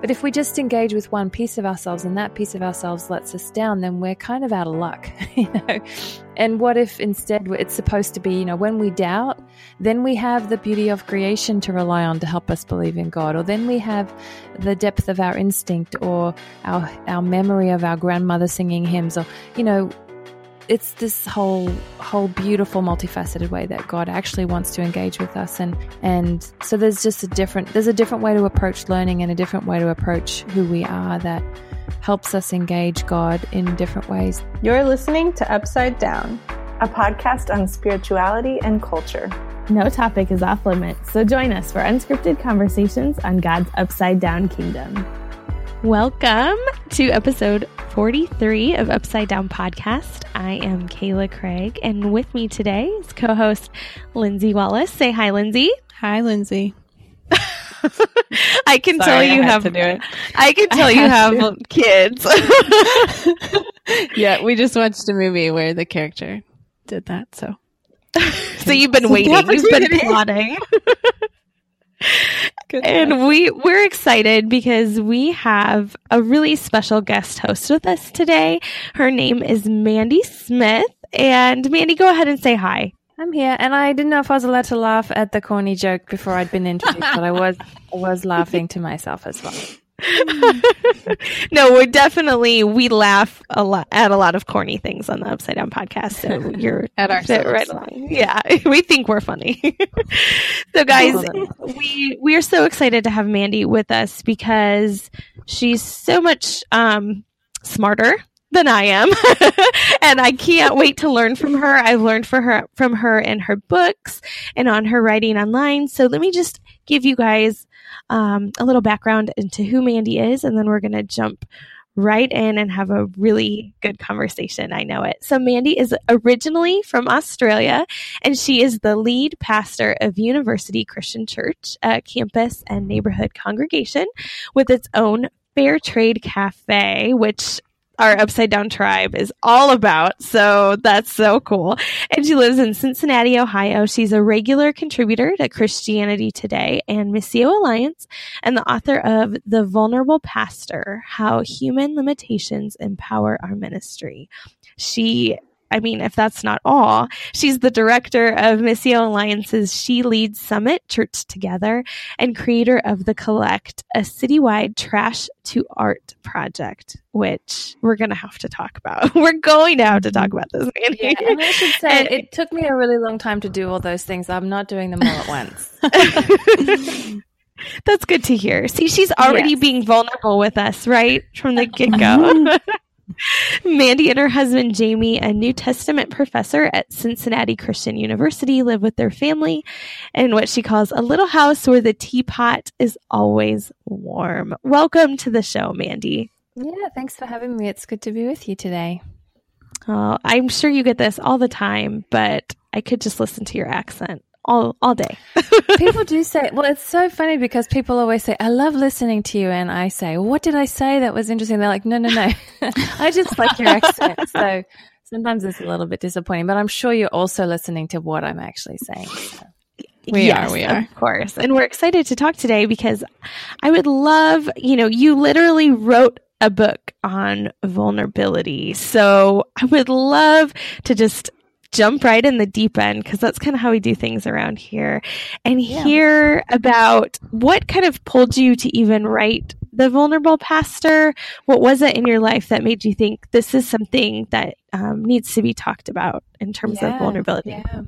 But if we just engage with one piece of ourselves and that piece of ourselves lets us down, then we're kind of out of luck, you know. And what if instead it's supposed to be, you know, when we doubt, then we have the beauty of creation to rely on to help us believe in God, or then we have the depth of our instinct or our our memory of our grandmother singing hymns, or you know, it's this whole whole beautiful multifaceted way that God actually wants to engage with us and and so there's just a different there's a different way to approach learning and a different way to approach who we are that helps us engage God in different ways. You're listening to Upside Down, a podcast on spirituality and culture. No topic is off limits, so join us for unscripted conversations on God's upside down kingdom. Welcome to episode 43 of Upside Down Podcast. I am Kayla Craig, and with me today is co host Lindsay Wallace. Say hi, Lindsay. Hi, Lindsay. I can Sorry, tell you have to do it. I can tell I you have kids. yeah, we just watched a movie where the character did that. So, so you've been waiting. You've been plotting. And we we're excited because we have a really special guest host with us today. Her name is Mandy Smith. And Mandy, go ahead and say hi. I'm here, and I didn't know if I was allowed to laugh at the corny joke before I'd been introduced, but I was I was laughing to myself as well. no, we're definitely we laugh a lot at a lot of corny things on the Upside Down podcast. So you're at our right along. Yeah, we think we're funny. so, guys, we we are so excited to have Mandy with us because she's so much um, smarter than I am. and I can't wait to learn from her. I've learned for her from her in her books and on her writing online. So let me just give you guys um, a little background into who Mandy is, and then we're going to jump right in and have a really good conversation. I know it. So, Mandy is originally from Australia, and she is the lead pastor of University Christian Church, a campus and neighborhood congregation with its own Fair Trade Cafe, which our Upside Down tribe is all about. So that's so cool. And she lives in Cincinnati, Ohio. She's a regular contributor to Christianity Today and Missio Alliance and the author of The Vulnerable Pastor How Human Limitations Empower Our Ministry. She I mean, if that's not all, she's the director of Missio Alliance's She Leads Summit Church Together and creator of The Collect, a citywide trash to art project, which we're going to have to talk about. we're going to have to talk about this. Mandy. Yeah, and I should say and, it took me a really long time to do all those things. I'm not doing them all at once. That's good to hear. See, she's already yes. being vulnerable with us, right? From the get go. Mandy and her husband Jamie, a New Testament professor at Cincinnati Christian University, live with their family in what she calls a little house where the teapot is always warm. Welcome to the show, Mandy. Yeah, thanks for having me. It's good to be with you today. Oh, I'm sure you get this all the time, but I could just listen to your accent all all day. people do say, well, it's so funny because people always say, "I love listening to you," and I say, "What did I say that was interesting?" They're like, "No, no, no, I just like your accent." So sometimes it's a little bit disappointing, but I'm sure you're also listening to what I'm actually saying. So. We yes, are, we are. Of course. And we're excited to talk today because I would love, you know, you literally wrote a book on vulnerability. So I would love to just jump right in the deep end because that's kind of how we do things around here and yeah. hear about what kind of pulled you to even write the vulnerable pastor what was it in your life that made you think this is something that um, needs to be talked about in terms yeah, of vulnerability yeah.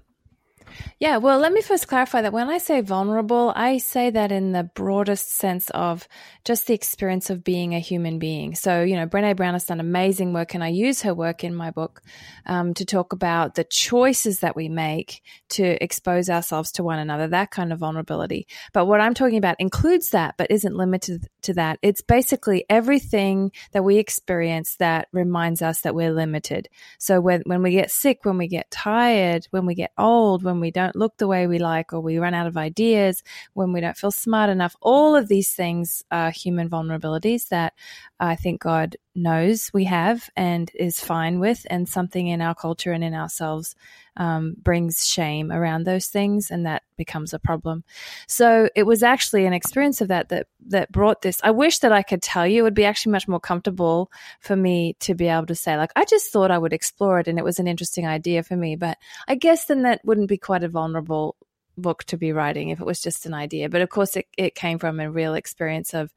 Yeah, well, let me first clarify that when I say vulnerable, I say that in the broadest sense of just the experience of being a human being. So, you know, Brene Brown has done amazing work, and I use her work in my book um, to talk about the choices that we make to expose ourselves to one another, that kind of vulnerability. But what I'm talking about includes that, but isn't limited to that. It's basically everything that we experience that reminds us that we're limited. So when, when we get sick, when we get tired, when we get old, when we don't look the way we like, or we run out of ideas, when we don't feel smart enough, all of these things are human vulnerabilities that I think God knows we have and is fine with, and something in our culture and in ourselves um, brings shame around those things, and that becomes a problem. So it was actually an experience of that that that brought this. I wish that I could tell you. It would be actually much more comfortable for me to be able to say, like, I just thought I would explore it, and it was an interesting idea for me. But I guess then that wouldn't be quite a vulnerable book to be writing if it was just an idea. But of course, it, it came from a real experience of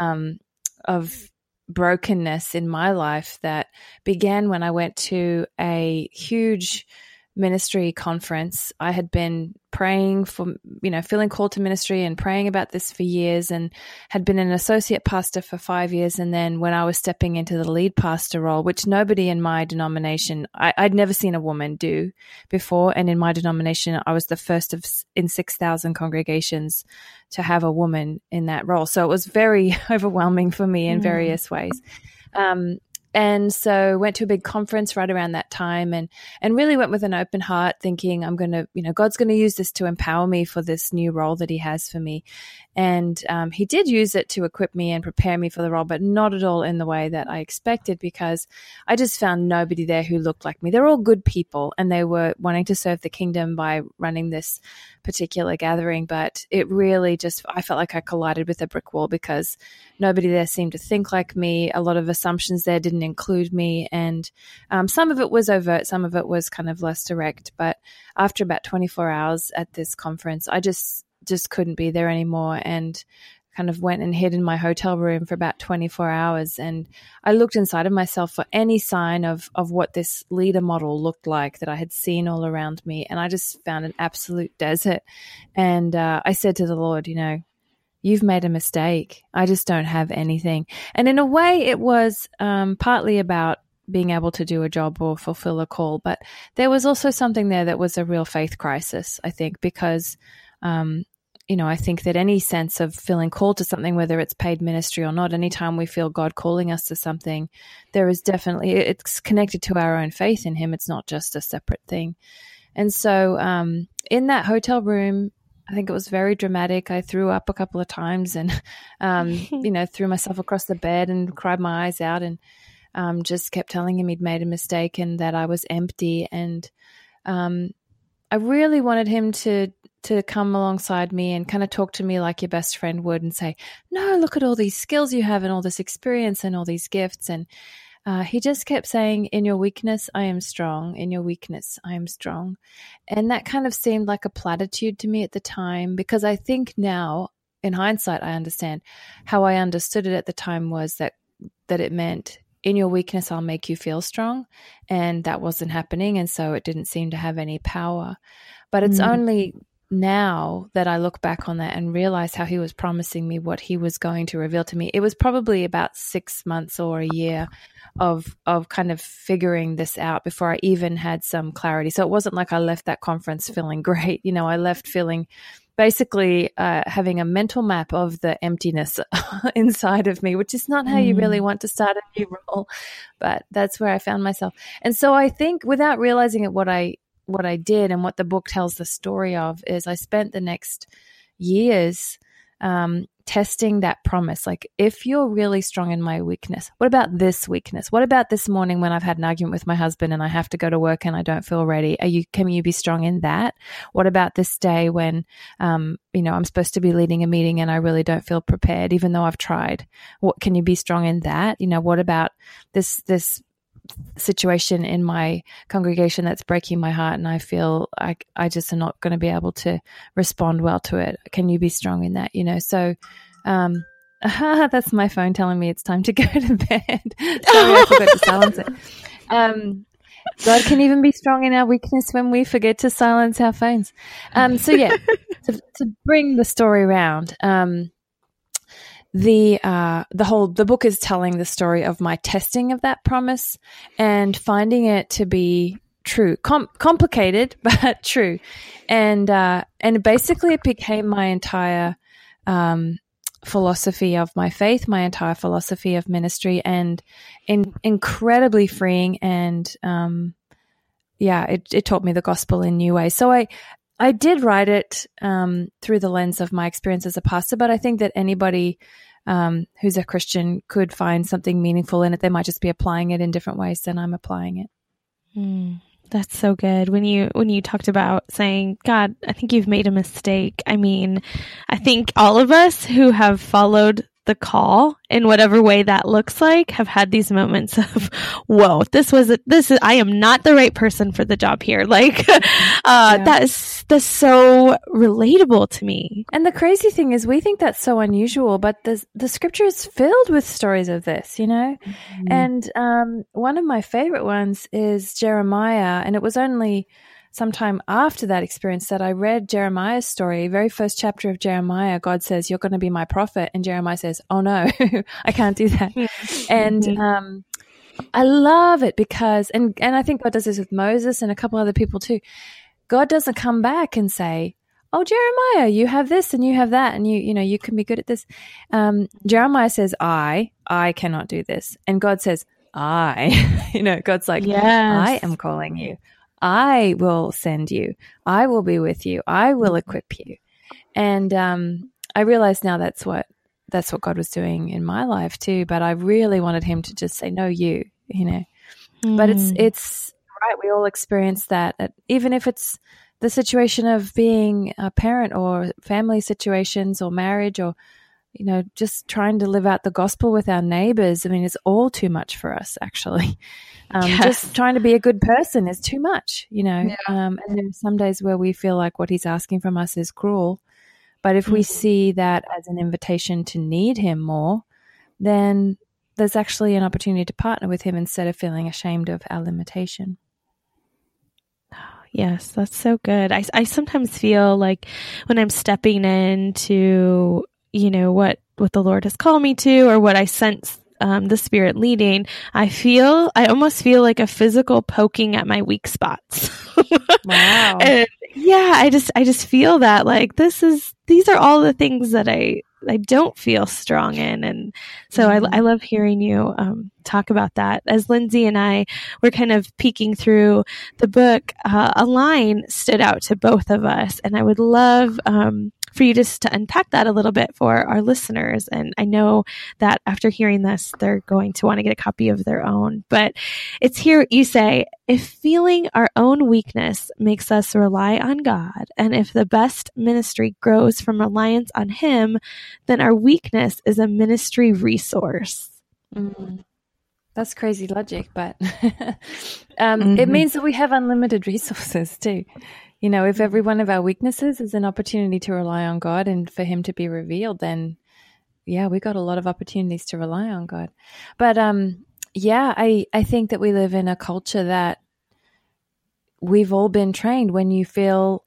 um, of brokenness in my life that began when I went to a huge ministry conference. I had been praying for, you know, feeling called to ministry and praying about this for years and had been an associate pastor for five years. And then when I was stepping into the lead pastor role, which nobody in my denomination, I, would never seen a woman do before. And in my denomination, I was the first of in 6,000 congregations to have a woman in that role. So it was very overwhelming for me in mm. various ways. Um, and so went to a big conference right around that time and and really went with an open heart thinking i'm going to you know god's going to use this to empower me for this new role that he has for me and um, he did use it to equip me and prepare me for the role, but not at all in the way that I expected because I just found nobody there who looked like me. They're all good people and they were wanting to serve the kingdom by running this particular gathering. But it really just, I felt like I collided with a brick wall because nobody there seemed to think like me. A lot of assumptions there didn't include me. And um, some of it was overt, some of it was kind of less direct. But after about 24 hours at this conference, I just, just couldn't be there anymore and kind of went and hid in my hotel room for about 24 hours and I looked inside of myself for any sign of of what this leader model looked like that I had seen all around me and I just found an absolute desert and uh, I said to the Lord you know you've made a mistake I just don't have anything and in a way it was um, partly about being able to do a job or fulfill a call but there was also something there that was a real faith crisis I think because um, you know, I think that any sense of feeling called to something, whether it's paid ministry or not, anytime we feel God calling us to something, there is definitely, it's connected to our own faith in Him. It's not just a separate thing. And so um, in that hotel room, I think it was very dramatic. I threw up a couple of times and, um, you know, threw myself across the bed and cried my eyes out and um, just kept telling him he'd made a mistake and that I was empty. And um, I really wanted him to to come alongside me and kind of talk to me like your best friend would and say, No, look at all these skills you have and all this experience and all these gifts. And uh, he just kept saying, In your weakness, I am strong. In your weakness, I am strong. And that kind of seemed like a platitude to me at the time because I think now, in hindsight, I understand how I understood it at the time was that that it meant in your weakness I'll make you feel strong and that wasn't happening and so it didn't seem to have any power but it's mm. only now that I look back on that and realize how he was promising me what he was going to reveal to me, it was probably about six months or a year of of kind of figuring this out before I even had some clarity. So it wasn't like I left that conference feeling great. You know, I left feeling basically uh, having a mental map of the emptiness inside of me, which is not how you really mm. want to start a new role. But that's where I found myself. And so I think without realizing it, what I what I did and what the book tells the story of is I spent the next years um, testing that promise. Like, if you're really strong in my weakness, what about this weakness? What about this morning when I've had an argument with my husband and I have to go to work and I don't feel ready? Are you can you be strong in that? What about this day when um, you know I'm supposed to be leading a meeting and I really don't feel prepared, even though I've tried? What can you be strong in that? You know, what about this this situation in my congregation that's breaking my heart and I feel like I just am not going to be able to respond well to it. Can you be strong in that? You know, so um that's my phone telling me it's time to go to bed. Sorry, I forgot to silence it. Um, God can even be strong in our weakness when we forget to silence our phones. Um, so yeah, to, to, bring the story around, um, the uh, the whole the book is telling the story of my testing of that promise and finding it to be true, Com- complicated but true, and uh, and basically it became my entire um, philosophy of my faith, my entire philosophy of ministry, and in, incredibly freeing and um, yeah, it, it taught me the gospel in new ways. So I I did write it um, through the lens of my experience as a pastor, but I think that anybody um, who's a Christian could find something meaningful in it. They might just be applying it in different ways than I'm applying it. Mm. That's so good. When you when you talked about saying, "God, I think you've made a mistake." I mean, I think all of us who have followed the call in whatever way that looks like have had these moments of whoa this was a, this is i am not the right person for the job here like uh yeah. that is that's so relatable to me and the crazy thing is we think that's so unusual but the the scripture is filled with stories of this you know mm-hmm. and um one of my favorite ones is jeremiah and it was only sometime after that experience that I read Jeremiah's story, very first chapter of Jeremiah, God says, You're going to be my prophet. And Jeremiah says, Oh no, I can't do that. and, um, I love it because, and, and I think God does this with Moses and a couple other people too. God doesn't come back and say, Oh, Jeremiah, you have this and you have that, and you, you know, you can be good at this. Um, Jeremiah says, I, I cannot do this. And God says, I, you know, God's like, yes. I am calling you. I will send you. I will be with you. I will equip you. And um, I realize now that's what that's what God was doing in my life too. But I really wanted Him to just say, "No, you," you know. Mm. But it's hmm. it's right. We all experience that, even if it's the situation of being a parent or family situations or marriage or you know just trying to live out the gospel with our neighbors i mean it's all too much for us actually um, yes. Just trying to be a good person is too much, you know. Yeah. Um, and there are some days where we feel like what he's asking from us is cruel. But if mm-hmm. we see that as an invitation to need him more, then there's actually an opportunity to partner with him instead of feeling ashamed of our limitation. Yes, that's so good. I, I sometimes feel like when I'm stepping into, you know, what, what the Lord has called me to or what I sense um, the spirit leading, I feel, I almost feel like a physical poking at my weak spots. wow. and yeah, I just, I just feel that like this is, these are all the things that I, I don't feel strong in. And so mm-hmm. I, I love hearing you um, talk about that. As Lindsay and I were kind of peeking through the book, uh, a line stood out to both of us. And I would love um, for you just to unpack that a little bit for our listeners. And I know that after hearing this, they're going to want to get a copy of their own. But it's here you say, if feeling our own weakness makes us rely on God, and if the best ministry grows from reliance on Him, then our weakness is a ministry resource. Mm. That's crazy logic, but um, mm-hmm. it means that we have unlimited resources too. You know, if every one of our weaknesses is an opportunity to rely on God and for Him to be revealed, then yeah, we got a lot of opportunities to rely on God. But um, yeah, I I think that we live in a culture that we've all been trained when you feel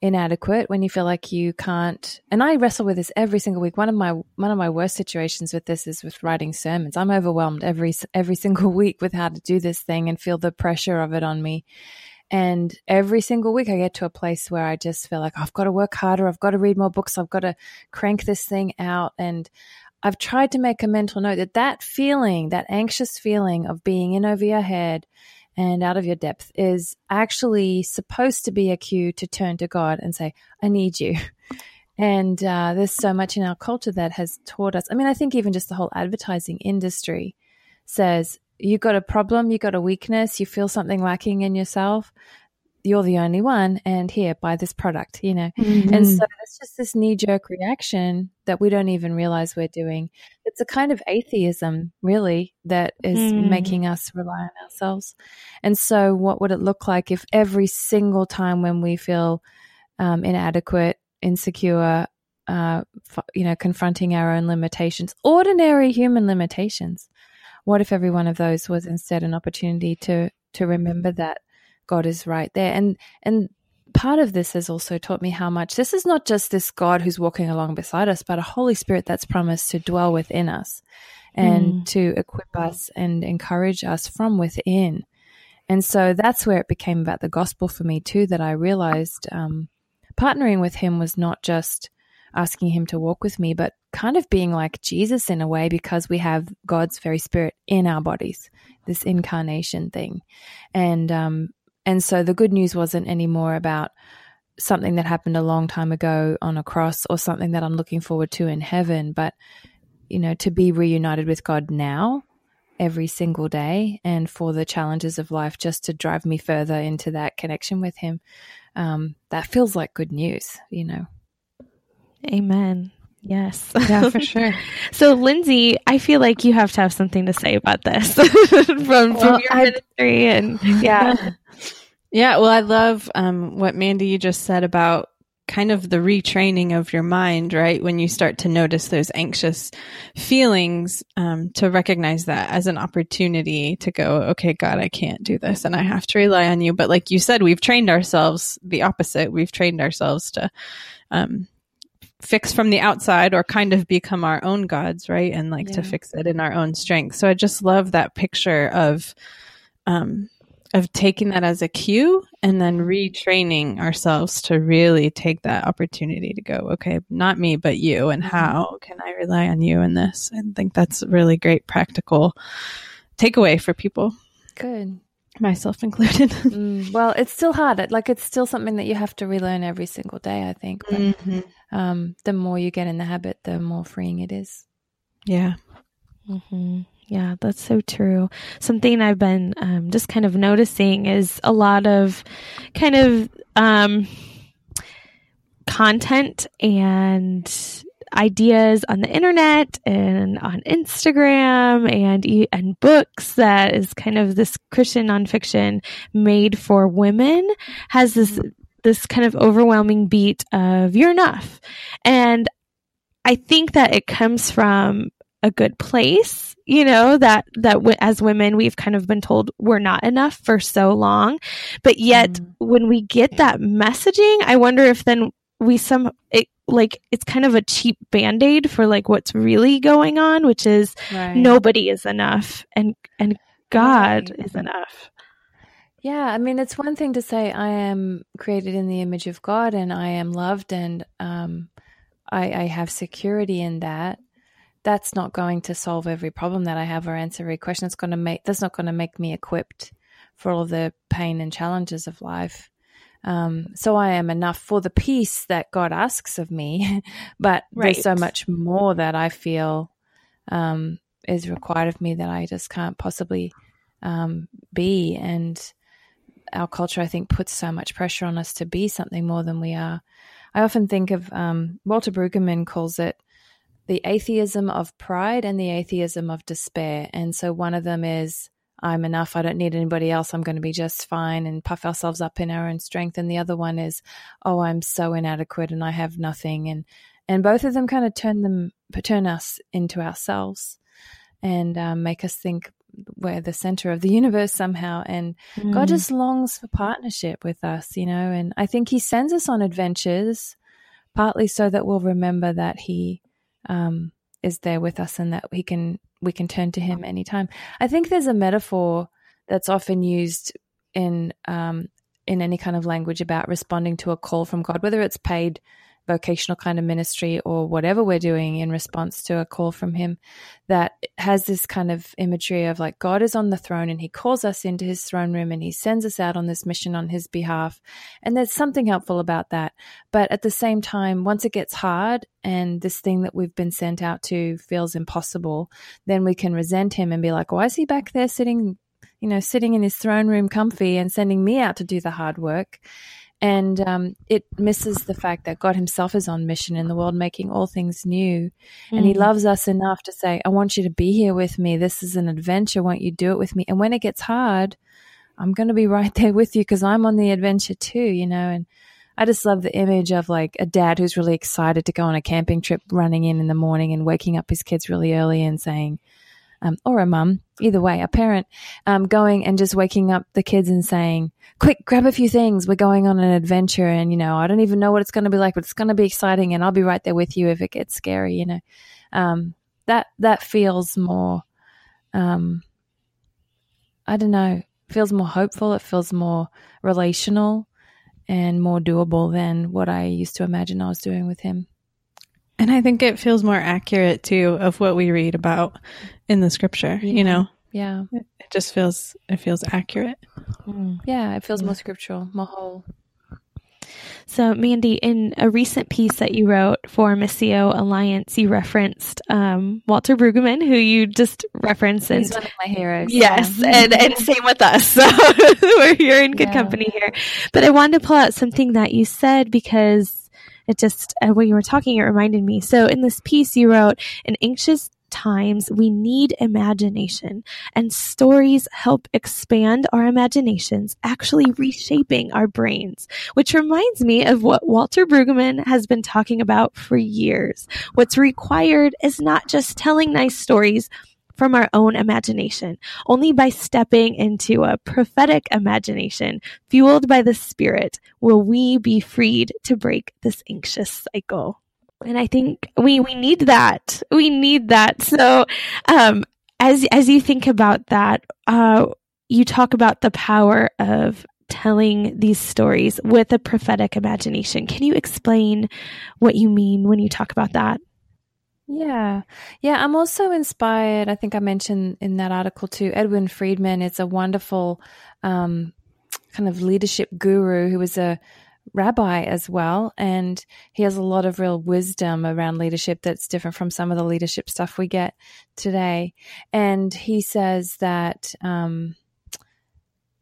inadequate when you feel like you can't and i wrestle with this every single week. One of my one of my worst situations with this is with writing sermons. I'm overwhelmed every every single week with how to do this thing and feel the pressure of it on me and every single week, I get to a place where I just feel like I've got to work harder. I've got to read more books. I've got to crank this thing out. And I've tried to make a mental note that that feeling, that anxious feeling of being in over your head and out of your depth is actually supposed to be a cue to turn to God and say, I need you. And uh, there's so much in our culture that has taught us. I mean, I think even just the whole advertising industry says you got a problem, you got a weakness, you feel something lacking in yourself, you're the only one. And here, buy this product, you know. Mm-hmm. And so it's just this knee jerk reaction that we don't even realize we're doing. It's a kind of atheism, really, that is mm. making us rely on ourselves. And so, what would it look like if every single time when we feel um, inadequate, insecure, uh, you know, confronting our own limitations, ordinary human limitations, what if every one of those was instead an opportunity to to remember that God is right there and and part of this has also taught me how much this is not just this God who's walking along beside us, but a Holy Spirit that's promised to dwell within us and mm. to equip us and encourage us from within. And so that's where it became about the gospel for me too, that I realized um, partnering with Him was not just asking Him to walk with me, but kind of being like Jesus in a way because we have God's very spirit in our bodies, this incarnation thing. And, um, and so the good news wasn't anymore about something that happened a long time ago on a cross or something that I'm looking forward to in heaven, but, you know, to be reunited with God now every single day and for the challenges of life just to drive me further into that connection with him um, that feels like good news you know amen yes yeah for sure so lindsay i feel like you have to have something to say about this from, well, from your I, ministry and yeah yeah well i love um, what mandy you just said about kind of the retraining of your mind, right? When you start to notice those anxious feelings, um, to recognize that as an opportunity to go, okay, God, I can't do this and I have to rely on you. But like you said, we've trained ourselves the opposite. We've trained ourselves to, um, fix from the outside or kind of become our own gods, right? And like yeah. to fix it in our own strength. So I just love that picture of, um, of taking that as a cue and then retraining ourselves to really take that opportunity to go, okay, not me, but you, and mm-hmm. how can I rely on you in this? I think that's a really great practical takeaway for people. Good. Myself included. mm, well, it's still hard. Like it's still something that you have to relearn every single day, I think. But mm-hmm. um, the more you get in the habit, the more freeing it is. Yeah. Mm-hmm. Yeah, that's so true. Something I've been um, just kind of noticing is a lot of kind of um, content and ideas on the internet and on Instagram and and books that is kind of this Christian nonfiction made for women has this this kind of overwhelming beat of you're enough, and I think that it comes from a good place you know that that w- as women we've kind of been told we're not enough for so long. But yet mm. when we get that messaging i wonder if then we some it like it's kind of a cheap band-aid for like what's really going on which is right. nobody is enough and and god right. is enough yeah, I mean, it's one thing to say I am created in the image of God and I am loved and um, I, I have security in that that's not going to solve every problem that I have or answer every question. It's going to make that's not going to make me equipped for all the pain and challenges of life. Um, so I am enough for the peace that God asks of me, but right. there's so much more that I feel um, is required of me that I just can't possibly um, be. And our culture, I think, puts so much pressure on us to be something more than we are. I often think of um, Walter Brueggemann calls it the atheism of pride and the atheism of despair. And so one of them is, I'm enough. I don't need anybody else. I'm going to be just fine and puff ourselves up in our own strength. And the other one is, oh, I'm so inadequate and I have nothing. And, and both of them kind of turn them, turn us into ourselves and um, make us think we're the center of the universe somehow. And mm. God just longs for partnership with us, you know. And I think He sends us on adventures partly so that we'll remember that He um, is there with us and that we can we can turn to him anytime. I think there's a metaphor that's often used in um, in any kind of language about responding to a call from God, whether it's paid vocational kind of ministry or whatever we're doing in response to a call from him that has this kind of imagery of like God is on the throne and he calls us into his throne room and he sends us out on this mission on his behalf. And there's something helpful about that. But at the same time, once it gets hard and this thing that we've been sent out to feels impossible, then we can resent him and be like, why is he back there sitting you know, sitting in his throne room comfy and sending me out to do the hard work. And um, it misses the fact that God Himself is on mission in the world, making all things new. Mm. And He mm. loves us enough to say, I want you to be here with me. This is an adventure. Won't you do it with me? And when it gets hard, I'm going to be right there with you because I'm on the adventure too, you know? And I just love the image of like a dad who's really excited to go on a camping trip, running in in the morning and waking up his kids really early and saying, um, or a mum, either way, a parent, um, going and just waking up the kids and saying, quick, grab a few things. We're going on an adventure. And, you know, I don't even know what it's going to be like, but it's going to be exciting. And I'll be right there with you if it gets scary, you know. Um, that, that feels more, um, I don't know, feels more hopeful. It feels more relational and more doable than what I used to imagine I was doing with him. And I think it feels more accurate too of what we read about in the scripture, yeah. you know? Yeah. It just feels, it feels accurate. Mm. Yeah. It feels more scriptural, more whole. So, Mandy, in a recent piece that you wrote for Missio Alliance, you referenced um, Walter Brueggemann, who you just referenced. He's one of my heroes. Yes, yeah. and, and same with us. So we're you're in good Yeah. company here. But I wanted to pull out something that you said because it just uh, when you were talking, it reminded me. So in this piece, you wrote, "In anxious times, we need imagination, and stories help expand our imaginations, actually reshaping our brains." Which reminds me of what Walter Brueggemann has been talking about for years. What's required is not just telling nice stories from our own imagination. Only by stepping into a prophetic imagination fueled by the Spirit will we be freed to break this anxious cycle. And I think we, we need that. We need that. So, um, as, as you think about that, uh, you talk about the power of telling these stories with a prophetic imagination. Can you explain what you mean when you talk about that? Yeah. Yeah. I'm also inspired. I think I mentioned in that article too. Edwin Friedman is a wonderful um, kind of leadership guru who was a rabbi as well. And he has a lot of real wisdom around leadership that's different from some of the leadership stuff we get today. And he says that, um,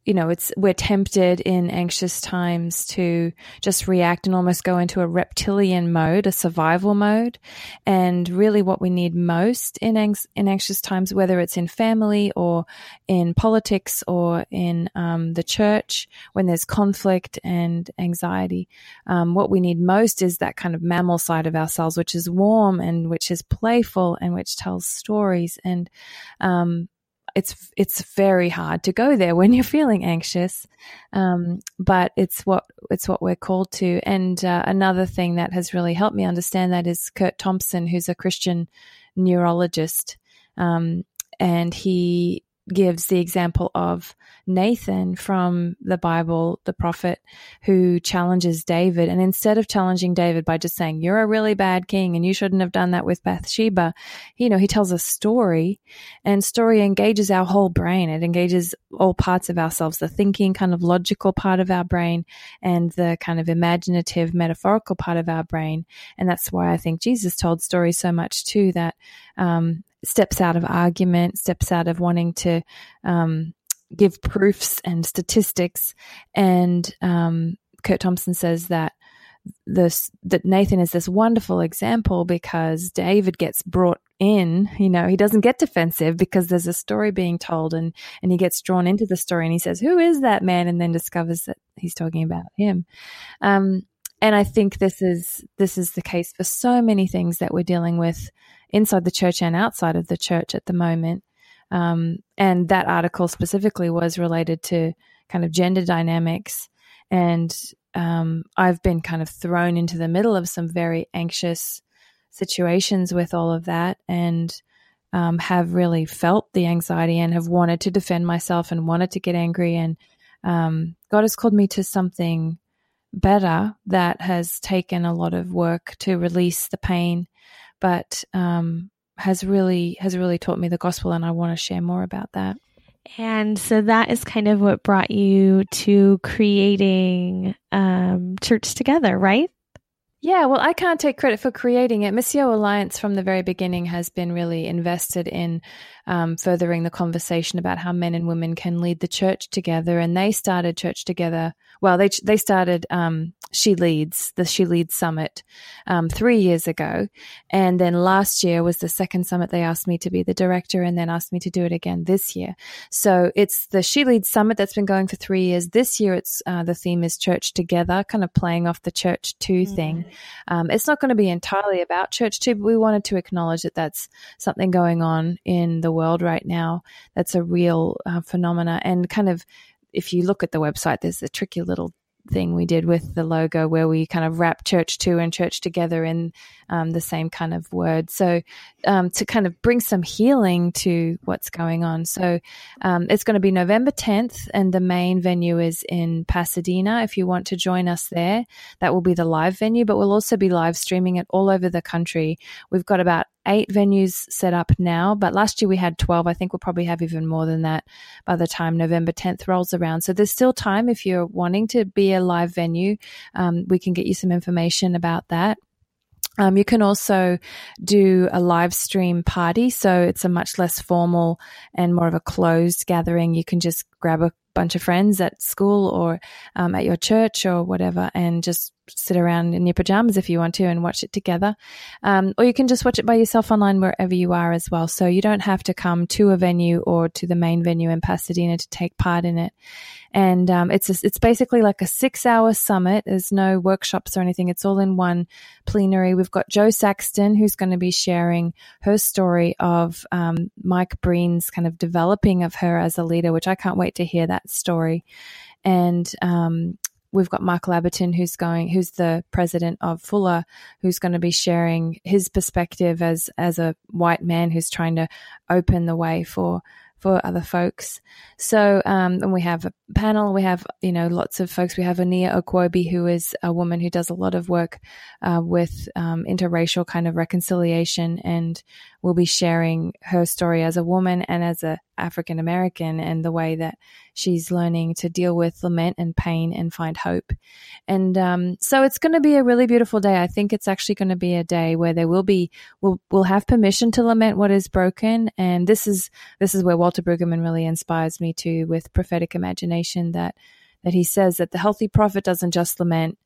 you know, it's we're tempted in anxious times to just react and almost go into a reptilian mode, a survival mode. And really, what we need most in anx- in anxious times, whether it's in family or in politics or in um, the church, when there's conflict and anxiety, um, what we need most is that kind of mammal side of ourselves, which is warm and which is playful and which tells stories and um, it's it's very hard to go there when you're feeling anxious, um, but it's what it's what we're called to. And uh, another thing that has really helped me understand that is Curt Thompson, who's a Christian neurologist, um, and he gives the example of Nathan from the Bible, the prophet, who challenges David. And instead of challenging David by just saying, You're a really bad king and you shouldn't have done that with Bathsheba, you know, he tells a story and story engages our whole brain. It engages all parts of ourselves, the thinking kind of logical part of our brain and the kind of imaginative metaphorical part of our brain. And that's why I think Jesus told stories so much too, that, um, steps out of argument, steps out of wanting to, um, give proofs and statistics. And, um, Curt Thompson says that this that Nathan is this wonderful example because David gets brought in, you know, he doesn't get defensive because there's a story being told and and he gets drawn into the story and he says, "Who is that man?" and then discovers that he's talking about him. Um and I think this is this is the case for so many things that we're dealing with inside the church and outside of the church at the moment. Um, and that article specifically was related to kind of gender dynamics and um, I've been kind of thrown into the middle of some very anxious situations with all of that and um, have really felt the anxiety and have wanted to defend myself and wanted to get angry. And um, God has called me to something better that has taken a lot of work to release the pain, but um, has really has really taught me the gospel. And I want to share more about that. And so that is kind of what brought you to creating um, Church Together, right? Yeah, well, I can't take credit for creating it. Missio Alliance from the very beginning has been really invested in um, furthering the conversation about how men and women can lead the church together. And they started Church Together. Well, they they started um, She Leads, the She Leads Summit, um, three years ago, and then last year was the second summit. They asked me to be the director, and then asked me to do it again this year. So it's the She Leads Summit that's been going for three years. This year, it's uh, the theme is Church Together, kind of playing off the Church Too Mm-hmm. thing. Um, it's not going to be entirely about church too, but we wanted to acknowledge that that's something going on in the world right now. That's a real uh, phenomena. And kind of, if you look at the website, there's a tricky little thing we did with the logo where we kind of wrap church too and church together in um, the same kind of word. So um, to kind of bring some healing to what's going on. So um, it's going to be November 10th, and the main venue is in Pasadena. If you want to join us there, that will be the live venue, but we'll also be live streaming it all over the country. We've got about eight venues set up now, but last year we had 12. I think we'll probably have even more than that by the time November 10th rolls around. So there's still time if you're wanting to be a live venue. Um, we can get you some information about that. Um, you can also do a live stream party. So it's a much less formal and more of a closed gathering. You can just grab a bunch of friends at school or um, at your church or whatever and just sit around in your pajamas if you want to and watch it together. Um, or you can just watch it by yourself online wherever you are as well. So you don't have to come to a venue or to the main venue in Pasadena to take part in it. And um, it's a, it's basically like a six hour summit. There's no workshops or anything. It's all in one plenary. We've got Jo Saxton who's going to be sharing her story of um, Mike Breen's kind of developing of her as a leader, which I can't wait to hear that story. And um, we've got Mark Labberton, who's going, who's the president of Fuller, who's going to be sharing his perspective as as a white man who's trying to open the way for for other folks. So, um, and we have a panel. We have, you know, lots of folks. We have Ania Okwobi, who is a woman who does a lot of work uh, with um, interracial kind of reconciliation, and will be sharing her story as a woman and as a African American, and the way that she's learning to deal with lament and pain and find hope. And um, so it's going to be a really beautiful day. I think it's actually going to be a day where there will be we'll we'll have permission to lament what is broken. And this is this is where Walter Brueggemann really inspires me too with prophetic imagination that that he says that the healthy prophet doesn't just lament.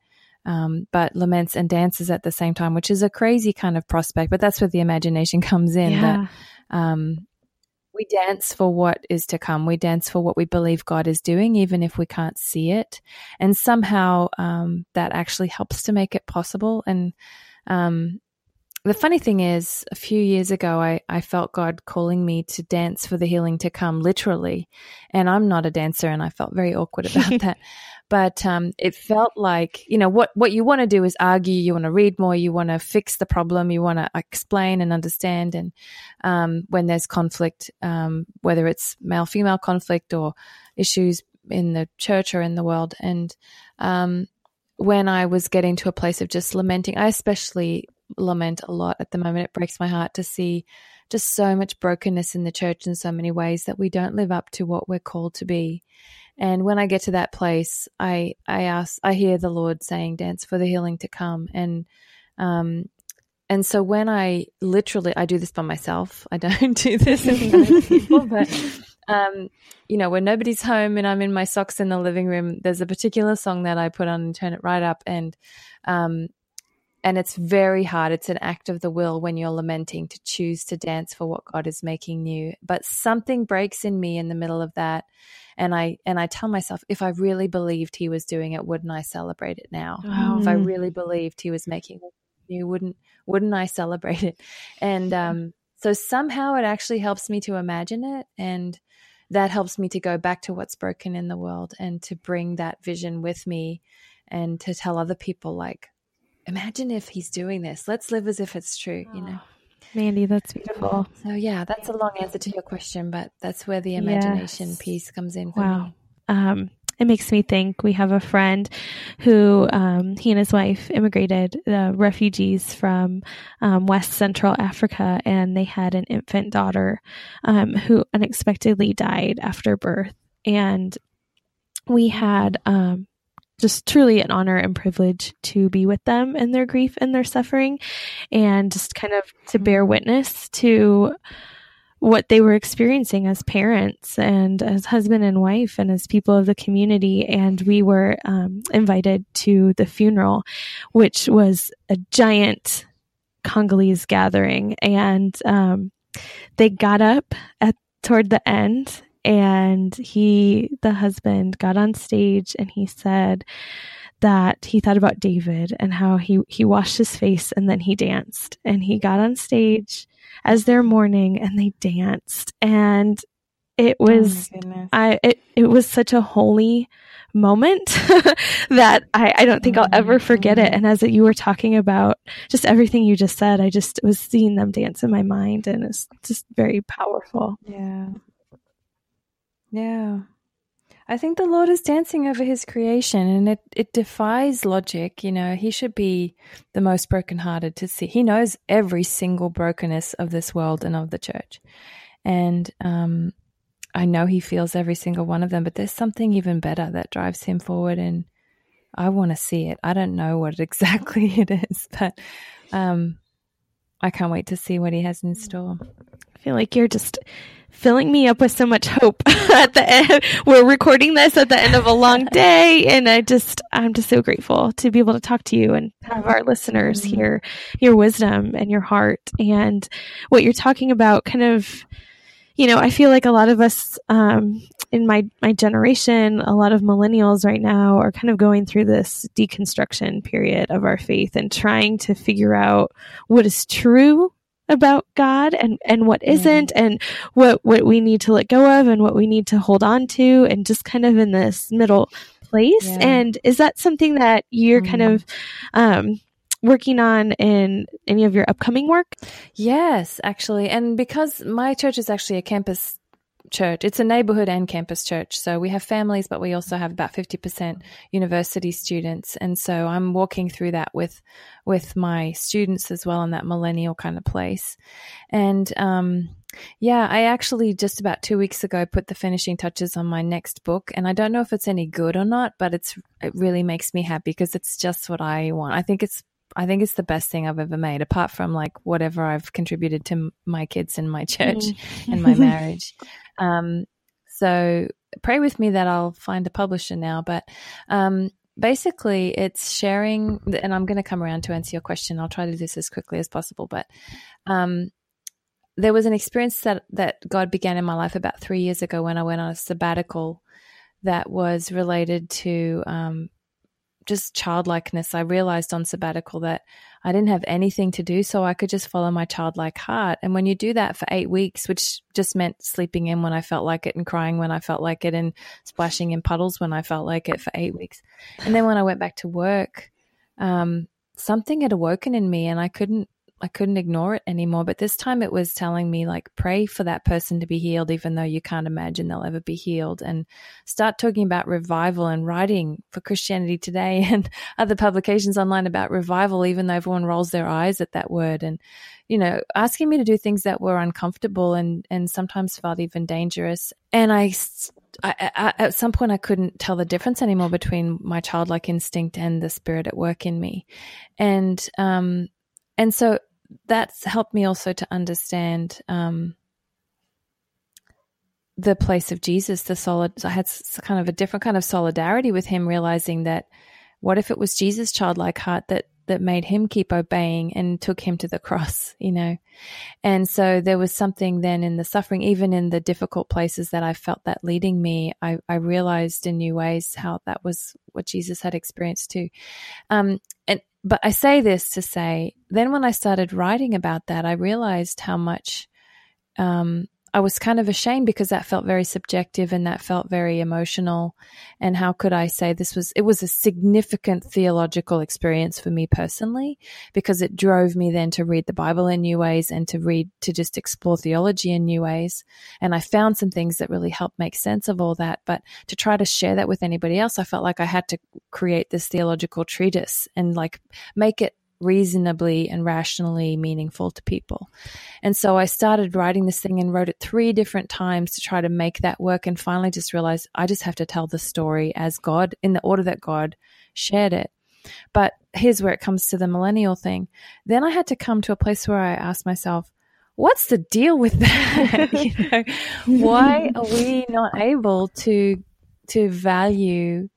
Um, but laments and dances at the same time, which is a crazy kind of prospect. But that's where the imagination comes in. Yeah. That um, we dance for what is to come. We dance for what we believe God is doing, even if we can't see it. And somehow um, that actually helps to make it possible. And um, the funny thing is, a few years ago, I, I felt God calling me to dance for the healing to come, literally. And I'm not a dancer, and I felt very awkward about that. But um, it felt like, you know, what, what you want to do is argue, you want to read more, you want to fix the problem, you want to explain and understand. And um, when there's conflict, um, whether it's male female conflict or issues in the church or in the world. And um, when I was getting to a place of just lamenting, I especially lament a lot at the moment. It breaks my heart to see just so much brokenness in the church in so many ways that we don't live up to what we're called to be. And when I get to that place, I I ask, I hear the Lord saying, "Dance for the healing to come." And um, and so when I literally, I do this by myself. I don't do this in people, but um, you know, when nobody's home and I'm in my socks in the living room, there's a particular song that I put on and turn it right up, and um, and it's very hard. It's an act of the will when you're lamenting to choose to dance for what God is making new. But something breaks in me in the middle of that. And I and I tell myself, if I really believed he was doing it, wouldn't I celebrate it now? Wow. If I really believed he was making it new, wouldn't wouldn't I celebrate it? And um, so somehow it actually helps me to imagine it and that helps me to go back to what's broken in the world and to bring that vision with me and to tell other people like imagine if he's doing this. Let's live as if it's true, you know. Mandy, that's beautiful. So yeah, that's a long answer to your question, but that's where the imagination Yes. piece comes in. For Wow. me. Um, it makes me think we have a friend who um, he and his wife immigrated uh, refugees from um, West Central Africa, and they had an infant daughter um, who unexpectedly died after birth. And we had um, just truly an honor and privilege to be with them in their grief and their suffering, and just kind of to bear witness to what they were experiencing as parents and as husband and wife and as people of the community. And we were um, invited to the funeral, which was a giant Congolese gathering. And um, they got up at toward the end and he the husband got on stage and he said that he thought about David and how he he washed his face and then he danced and he got on stage as they're mourning and they danced and it was oh. I it, it was such a holy moment that I, I don't think I'll ever forget it. And as you were talking about just everything you just said, I just was seeing them dance in my mind and it's just very powerful. Yeah. Yeah. I think the Lord is dancing over his creation and it, it defies logic. You know, he should be the most brokenhearted to see. He knows every single brokenness of this world and of the church. And um, I know he feels every single one of them, but there's something even better that drives him forward. And I want to see it. I don't know what exactly it is, but um, I can't wait to see what he has in store. I feel like you're just filling me up with so much hope at the end. We're recording this at the end of a long day. And I just, I'm just so grateful to be able to talk to you and have our listeners mm-hmm. hear your wisdom and your heart and what you're talking about kind of, you know, I feel like a lot of us, um, in my, my generation, a lot of millennials right now are kind of going through this deconstruction period of our faith and trying to figure out what is true about God and, and what isn't and what, what we need to let go of and what we need to hold on to and just kind of in this middle place. Yeah. And is that something that you're mm. kind of, um, working on in any of your upcoming work? Yes, actually. And because my church is actually a campus church. It's a neighborhood and campus church. So we have families, but we also have about 50% university students. And so I'm walking through that with, with my students as well in that millennial kind of place. And, um, yeah, I actually just about two weeks ago put the finishing touches on my next book, and I don't know if it's any good or not, but it's it really makes me happy because it's just what I want. I think it's I think it's the best thing I've ever made, apart from like whatever I've contributed to my kids and my church mm. and my marriage. Um, so pray with me that I'll find a publisher now. But um, basically, it's sharing, and I'm going to come around to answer your question. I'll try to do this as quickly as possible. But um, there was an experience that, that God began in my life about three years ago when I went on a sabbatical that was related to um, just childlikeness. I realized on sabbatical that I didn't have anything to do, so I could just follow my childlike heart. And when you do that for eight weeks, which just meant sleeping in when I felt like it and crying when I felt like it and splashing in puddles when I felt like it for eight weeks. And then when I went back to work, um, something had awoken in me and I couldn't I couldn't ignore it anymore. But this time it was telling me, like, pray for that person to be healed, even though you can't imagine they'll ever be healed. And start talking about revival and writing for Christianity Today and other publications online about revival, even though everyone rolls their eyes at that word. And, you know, asking me to do things that were uncomfortable and, and sometimes felt even dangerous. And I, I, I, at some point, I couldn't tell the difference anymore between my childlike instinct and the spirit at work in me. And, um, and so that's helped me also to understand um, the place of Jesus, the solid. I had kind of a different kind of solidarity with him, realizing that what if it was Jesus' childlike heart that that made him keep obeying and took him to the cross, you know? And so there was something then in the suffering, even in the difficult places that I felt that leading me, I, I realized in new ways how that was what Jesus had experienced too. Um, and but I say this to say, then when I started writing about that, I realized how much um, I was kind of ashamed because that felt very subjective and that felt very emotional. And how could I say this was, it was a significant theological experience for me personally because it drove me then to read the Bible in new ways and to read, to just explore theology in new ways. And I found some things that really helped make sense of all that. But to try to share that with anybody else, I felt like I had to create this theological treatise and like make it reasonably and rationally meaningful to people. And so I started writing this thing and wrote it three different times to try to make that work and finally just realized I just have to tell the story as God in the order that God shared it. But here's where it comes to the millennial thing. Then I had to come to a place where I asked myself, what's the deal with that? you know, why are we not able to to value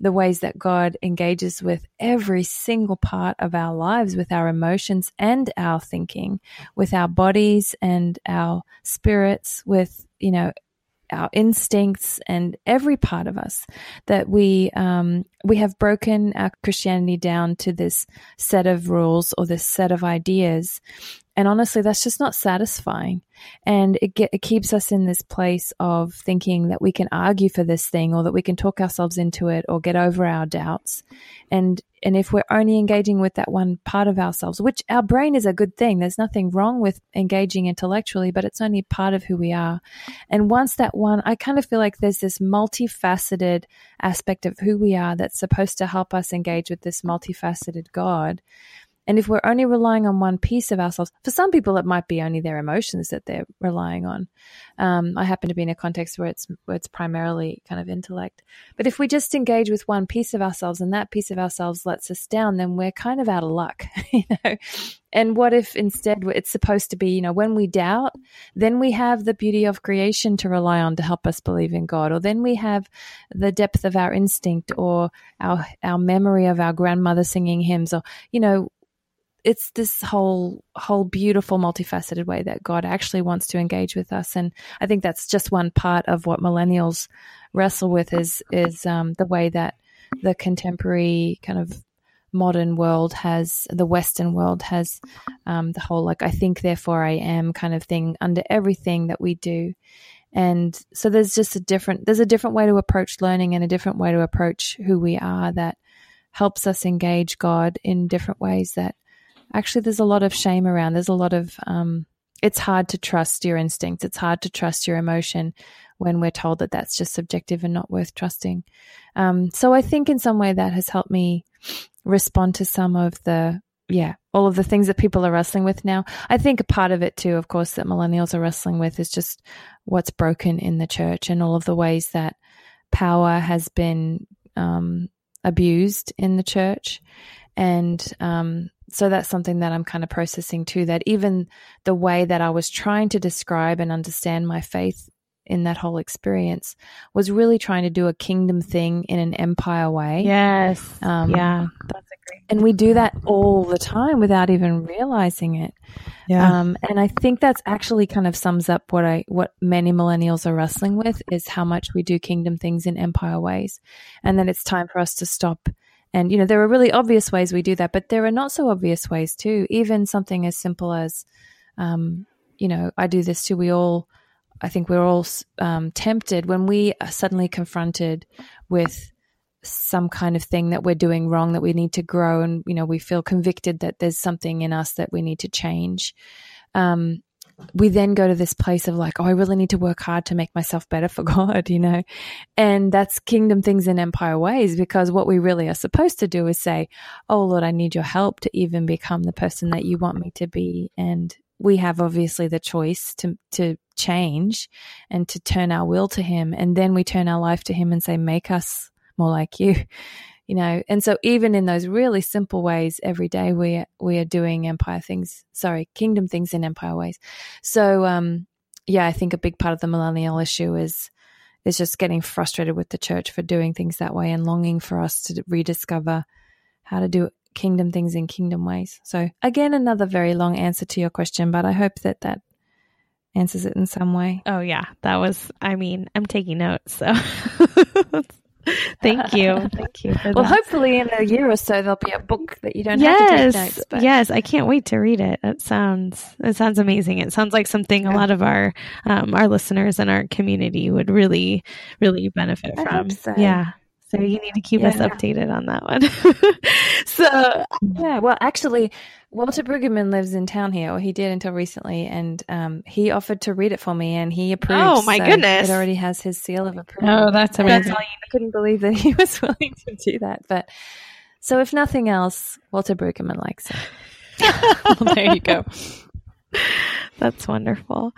the ways that God engages with every single part of our lives, with our emotions and our thinking, with our bodies and our spirits, with, you know, our instincts and every part of us that we um, we have broken our Christianity down to this set of rules or this set of ideas and honestly, that's just not satisfying. And it, get, it keeps us in this place of thinking that we can argue for this thing or that we can talk ourselves into it or get over our doubts. And and if we're only engaging with that one part of ourselves, which our brain is a good thing, there's nothing wrong with engaging intellectually, but it's only part of who we are. And once that one, I kind of feel like there's this multifaceted aspect of who we are that's supposed to help us engage with this multifaceted God. And if we're only relying on one piece of ourselves, for some people it might be only their emotions that they're relying on. Um, I happen to be in a context where it's where it's primarily kind of intellect. But if we just engage with one piece of ourselves and that piece of ourselves lets us down, then we're kind of out of luck, you know. And what if instead it's supposed to be, you know, when we doubt, then we have the beauty of creation to rely on to help us believe in God, or then we have the depth of our instinct, or our our memory of our grandmother singing hymns, or you know, it's this whole whole beautiful multifaceted way that God actually wants to engage with us. And I think that's just one part of what millennials wrestle with is is um, the way that the contemporary kind of modern world has the western world has um, the whole like I think therefore I am kind of thing under everything that we do. And so there's just a different there's a different way to approach learning and a different way to approach who we are that helps us engage God in different ways that actually there's a lot of shame around. There's a lot of, um, it's hard to trust your instincts. It's hard to trust your emotion when we're told that that's just subjective and not worth trusting. Um, so I think in some way that has helped me respond to some of the, yeah, all of the things that people are wrestling with now. I think a part of it too, of course, that millennials are wrestling with is just what's broken in the church and all of the ways that power has been um, abused in the church. And um, so that's something that I'm kind of processing too. That even the way that I was trying to describe and understand my faith in that whole experience was really trying to do a kingdom thing in an empire way. Yes. Um, yeah. That's a great. And we do that all the time without even realizing it. Yeah. Um, and I think that's actually kind of sums up what I what many millennials are wrestling with is how much we do kingdom things in empire ways, and then it's time for us to stop and, you know, there are really obvious ways we do that, but there are not so obvious ways too. Even something as simple as, um, you know, I do this too. We all, I think we're all um, tempted when we are suddenly confronted with some kind of thing that we're doing wrong that we need to grow and you know we feel convicted that there's something in us that we need to change um, we then go to this place of like, oh, I really need to work hard to make myself better for God, you know? And that's kingdom things in empire ways because what we really are supposed to do is say, oh, Lord, I need your help to even become the person that you want me to be. And we have obviously the choice to, to change and to turn our will to Him. And then we turn our life to Him and say, make us more like you you know and so even in those really simple ways every day we we are doing empire things sorry kingdom things in empire ways. So um yeah i think a big part of the millennial issue is is just getting frustrated with the church for doing things that way and longing for us to rediscover how to do kingdom things in kingdom ways. So again another very long answer to your question but i hope that that answers it in some way. Oh yeah. That was i mean i'm taking notes so Thank you. Thank you. well, that. hopefully in a year or so there'll be a book that you don't yes, have to take notes. But. Yes, I can't wait to read it. It sounds it sounds amazing. It sounds like something a lot of our um, our listeners and our community would really really benefit I from. So. Yeah. So you need to keep yeah. us updated on that one. so yeah, well, actually, Walter Brueggemann lives in town here, or he did until recently, and um, he offered to read it for me, and he approved. Oh my so goodness! It already has his seal of approval. Oh, that's amazing! I couldn't believe that he was willing to do that. But so, if nothing else, Walter Brueggemann likes it. well, there you go. That's wonderful.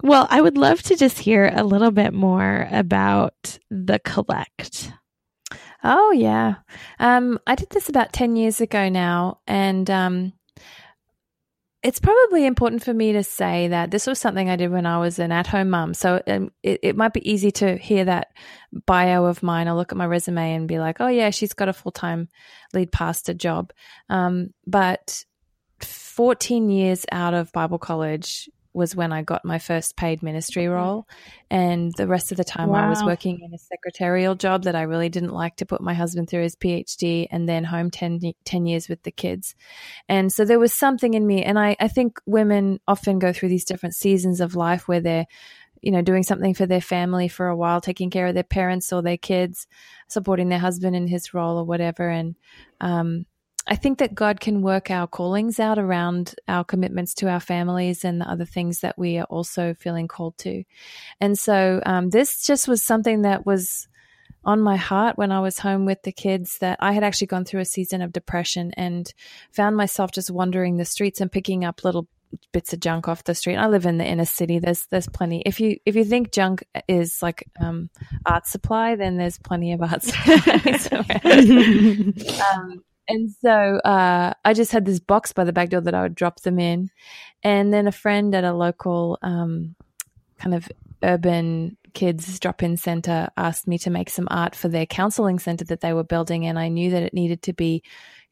Well, I would love to just hear a little bit more about the collect. Oh yeah, um, I did this about ten years ago now, and um, it's probably important for me to say that this was something I did when I was an at home mum. So um, it, it, might be easy to hear that bio of mine or look at my resume and be like, oh, yeah, she's got a full time lead pastor job. Um, but 14 years out of Bible college, was when I got my first paid ministry role. And the rest of the time wow. I was working in a secretarial job that I really didn't like to put my husband through his PhD and then home 10, 10 years with the kids. And so there was something in me. And I, I think women often go through these different seasons of life where they're you know, doing something for their family for a while, taking care of their parents or their kids, supporting their husband in his role or whatever. And um, I think that God can work our callings out around our commitments to our families and the other things that we are also feeling called to. And so um, this just was something that was on my heart when I was home with the kids that I had actually gone through a season of depression and found myself just wandering the streets and picking up little bits of junk off the street. I live in the inner city. There's there's plenty. If you if you think junk is like um, art supply, then there's plenty of art supplies. um, and so uh, I just had this box by the back door that I would drop them in, and then a friend at a local um, kind of urban kids drop-in center asked me to make some art for their counseling center that they were building, and I knew that it needed to be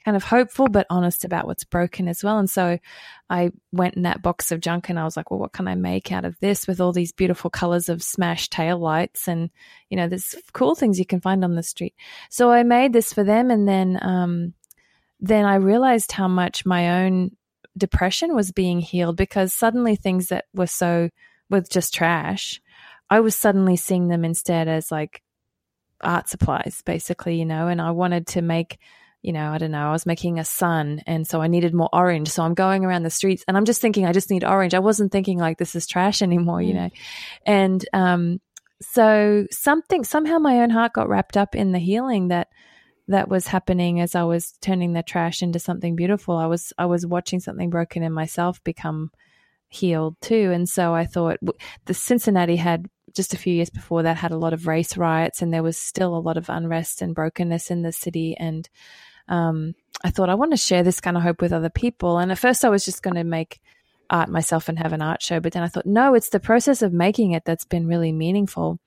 kind of hopeful but honest about what's broken as well. And so I went in that box of junk and I was like, well, what can I make out of this with all these beautiful colors of smashed tail lights and, you know, there's cool things you can find on the street. So I made this for them and then, um, then I realized how much my own depression was being healed because suddenly things that were so with just trash, I was suddenly seeing them instead as like art supplies, basically, you know, and I wanted to make you know, I don't know, I was making a sun and so I needed more orange. So I'm going around the streets and I'm just thinking I just need orange. I wasn't thinking like this is trash anymore, mm. you know. And um so something somehow my own heart got wrapped up in the healing that that was happening as I was turning the trash into something beautiful. I was I was watching something broken in myself become healed too. And so I thought the Cincinnati had just a few years before that had a lot of race riots and there was still a lot of unrest and brokenness in the city and um, I thought I want to share this kind of hope with other people. And at first, I was just going to make art myself and have an art show. But then I thought, no, it's the process of making it that's been really meaningful.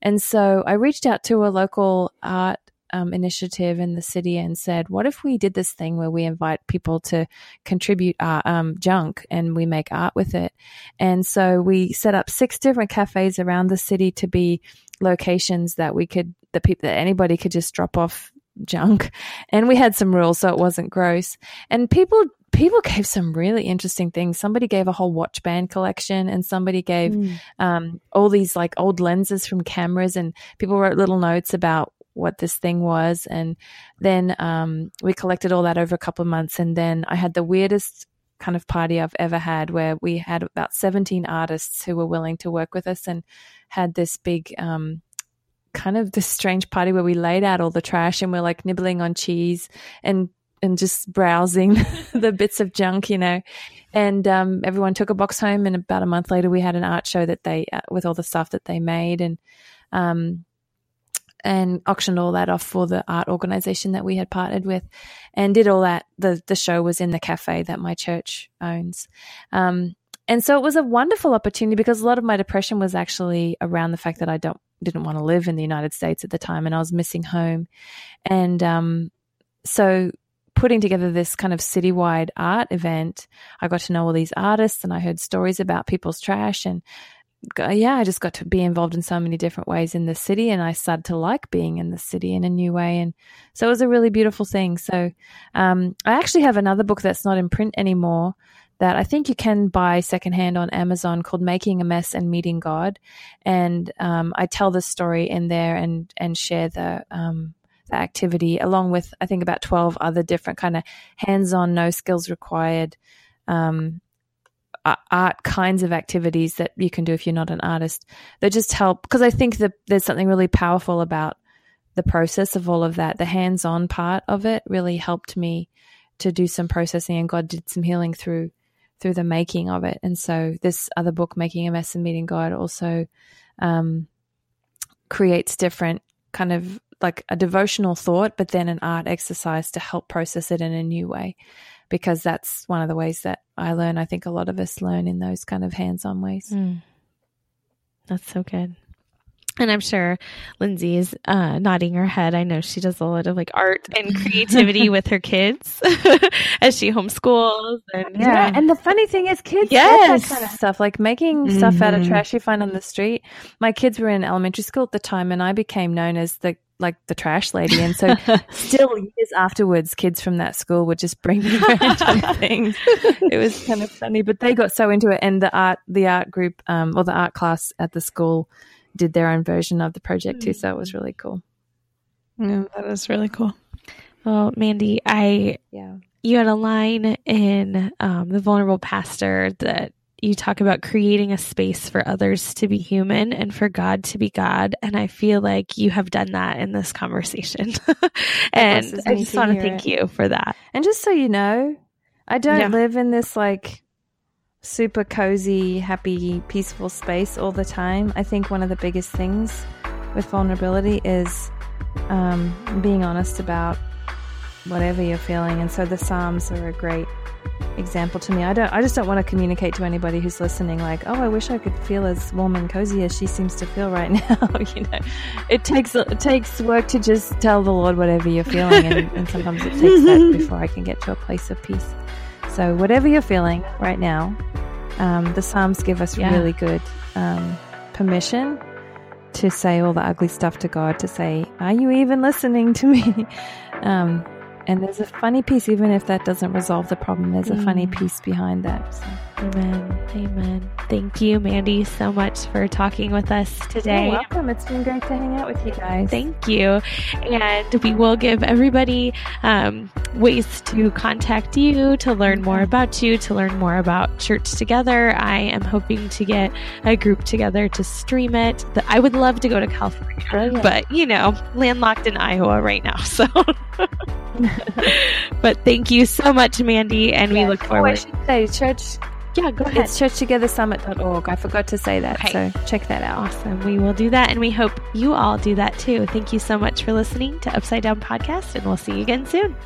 And so I reached out to a local art um, initiative in the city and said, what if we did this thing where we invite people to contribute art, um, junk and we make art with it? And so we set up six different cafes around the city to be locations that we could, the people that anybody could just drop off junk. And we had some rules so it wasn't gross. And people people gave some really interesting things. Somebody gave a whole watch band collection, and somebody gave mm. um, all these like old lenses from cameras, and people wrote little notes about what this thing was. And then um, we collected all that over a couple of months, and then I had the weirdest kind of party I've ever had where we had about 17 artists who were willing to work with us and had this big um, kind of this strange party where we laid out all the trash and we're like nibbling on cheese and and just browsing the bits of junk, you know. And um, everyone took a box home, and about a month later, we had an art show that they uh, with all the stuff that they made, and um, and auctioned all that off for the art organization that we had partnered with, and did all that. the The show was in the cafe that my church owns. Um, and so it was a wonderful opportunity because a lot of my depression was actually around the fact that I don't didn't want to live in the United States at the time and I was missing home. And um, so putting together this kind of citywide art event, I got to know all these artists and I heard stories about people's trash and yeah, I just got to be involved in so many different ways in the city and I started to like being in the city in a new way. And so it was a really beautiful thing. So um, I actually have another book that's not in print anymore that I think you can buy secondhand on Amazon called Making a Mess and Meeting God. And um, I tell the story in there and, and share the, um, the activity along with, I think, about 12 other different kind of hands on, no skills required um, art kinds of activities that you can do if you're not an artist that just help. Because I think that there's something really powerful about the process of all of that. The hands on part of it really helped me to do some processing, and God did some healing through through the making of it. And so this other book, Making a Mess and Meeting God, also um, creates different kind of like a devotional thought, but then an art exercise to help process it in a new way. Because that's one of the ways that I learn. I think a lot of us learn in those kind of hands on ways. Mm. That's so good. And I'm sure Lindsay is uh, nodding her head. I know she does a lot of like art and creativity with her kids as she homeschools. And yeah. yeah. and the funny thing is, kids yes. that kind of stuff, like making mm-hmm. stuff out of trash you find on the street. My kids were in elementary school at the time, and I became known as the like the trash lady. And so, still years afterwards, kids from that school would just bring me random things. It was kind of funny, but they got so into it, and the art, the art group, um, or the art class at the school did their own version of the project too. So it was really cool. Yeah, that was really cool. Well, Mandy, I yeah, you had a line in um, the Vulnerable Pastor that you talk about creating a space for others to be human and for God to be God, and I feel like you have done that in this conversation, and I just want to thank it. you for that. And just so you know, I don't yeah. live in this like super cozy, happy, peaceful space all the time. I think one of the biggest things with vulnerability is um, being honest about whatever you're feeling. And so the Psalms are a great example to me. I don't I just don't want to communicate to anybody who's listening like, "Oh, I wish I could feel as warm and cozy as she seems to feel right now." you know. It takes it takes work to just tell the Lord whatever you're feeling and, and sometimes it takes that before I can get to a place of peace. So, whatever you're feeling right now, um, the Psalms give us yeah. really good um, permission to say all the ugly stuff to God, to say, Are you even listening to me? um, and there's a funny piece, even if that doesn't resolve the problem, there's a mm. funny piece behind that. So. Amen. Amen. Thank you, Mandy, so much for talking with us today. You're welcome. It's been great to hang out with you guys. Thank you. And we will give everybody um, ways to contact you, to learn more about you, to learn more about Church Together. I am hoping to get a group together to stream it. I would love to go to California, but you know, landlocked in Iowa right now. So. but thank you so much, Mandy, and we look forward. Oh, I should say, church yeah, go ahead. It's churchtogethersummit.org. I forgot to say that. Okay. So check that out. Awesome. We will do that. And we hope you all do that too. Thank you so much for listening to Upside Down Podcast, and we'll see you again soon.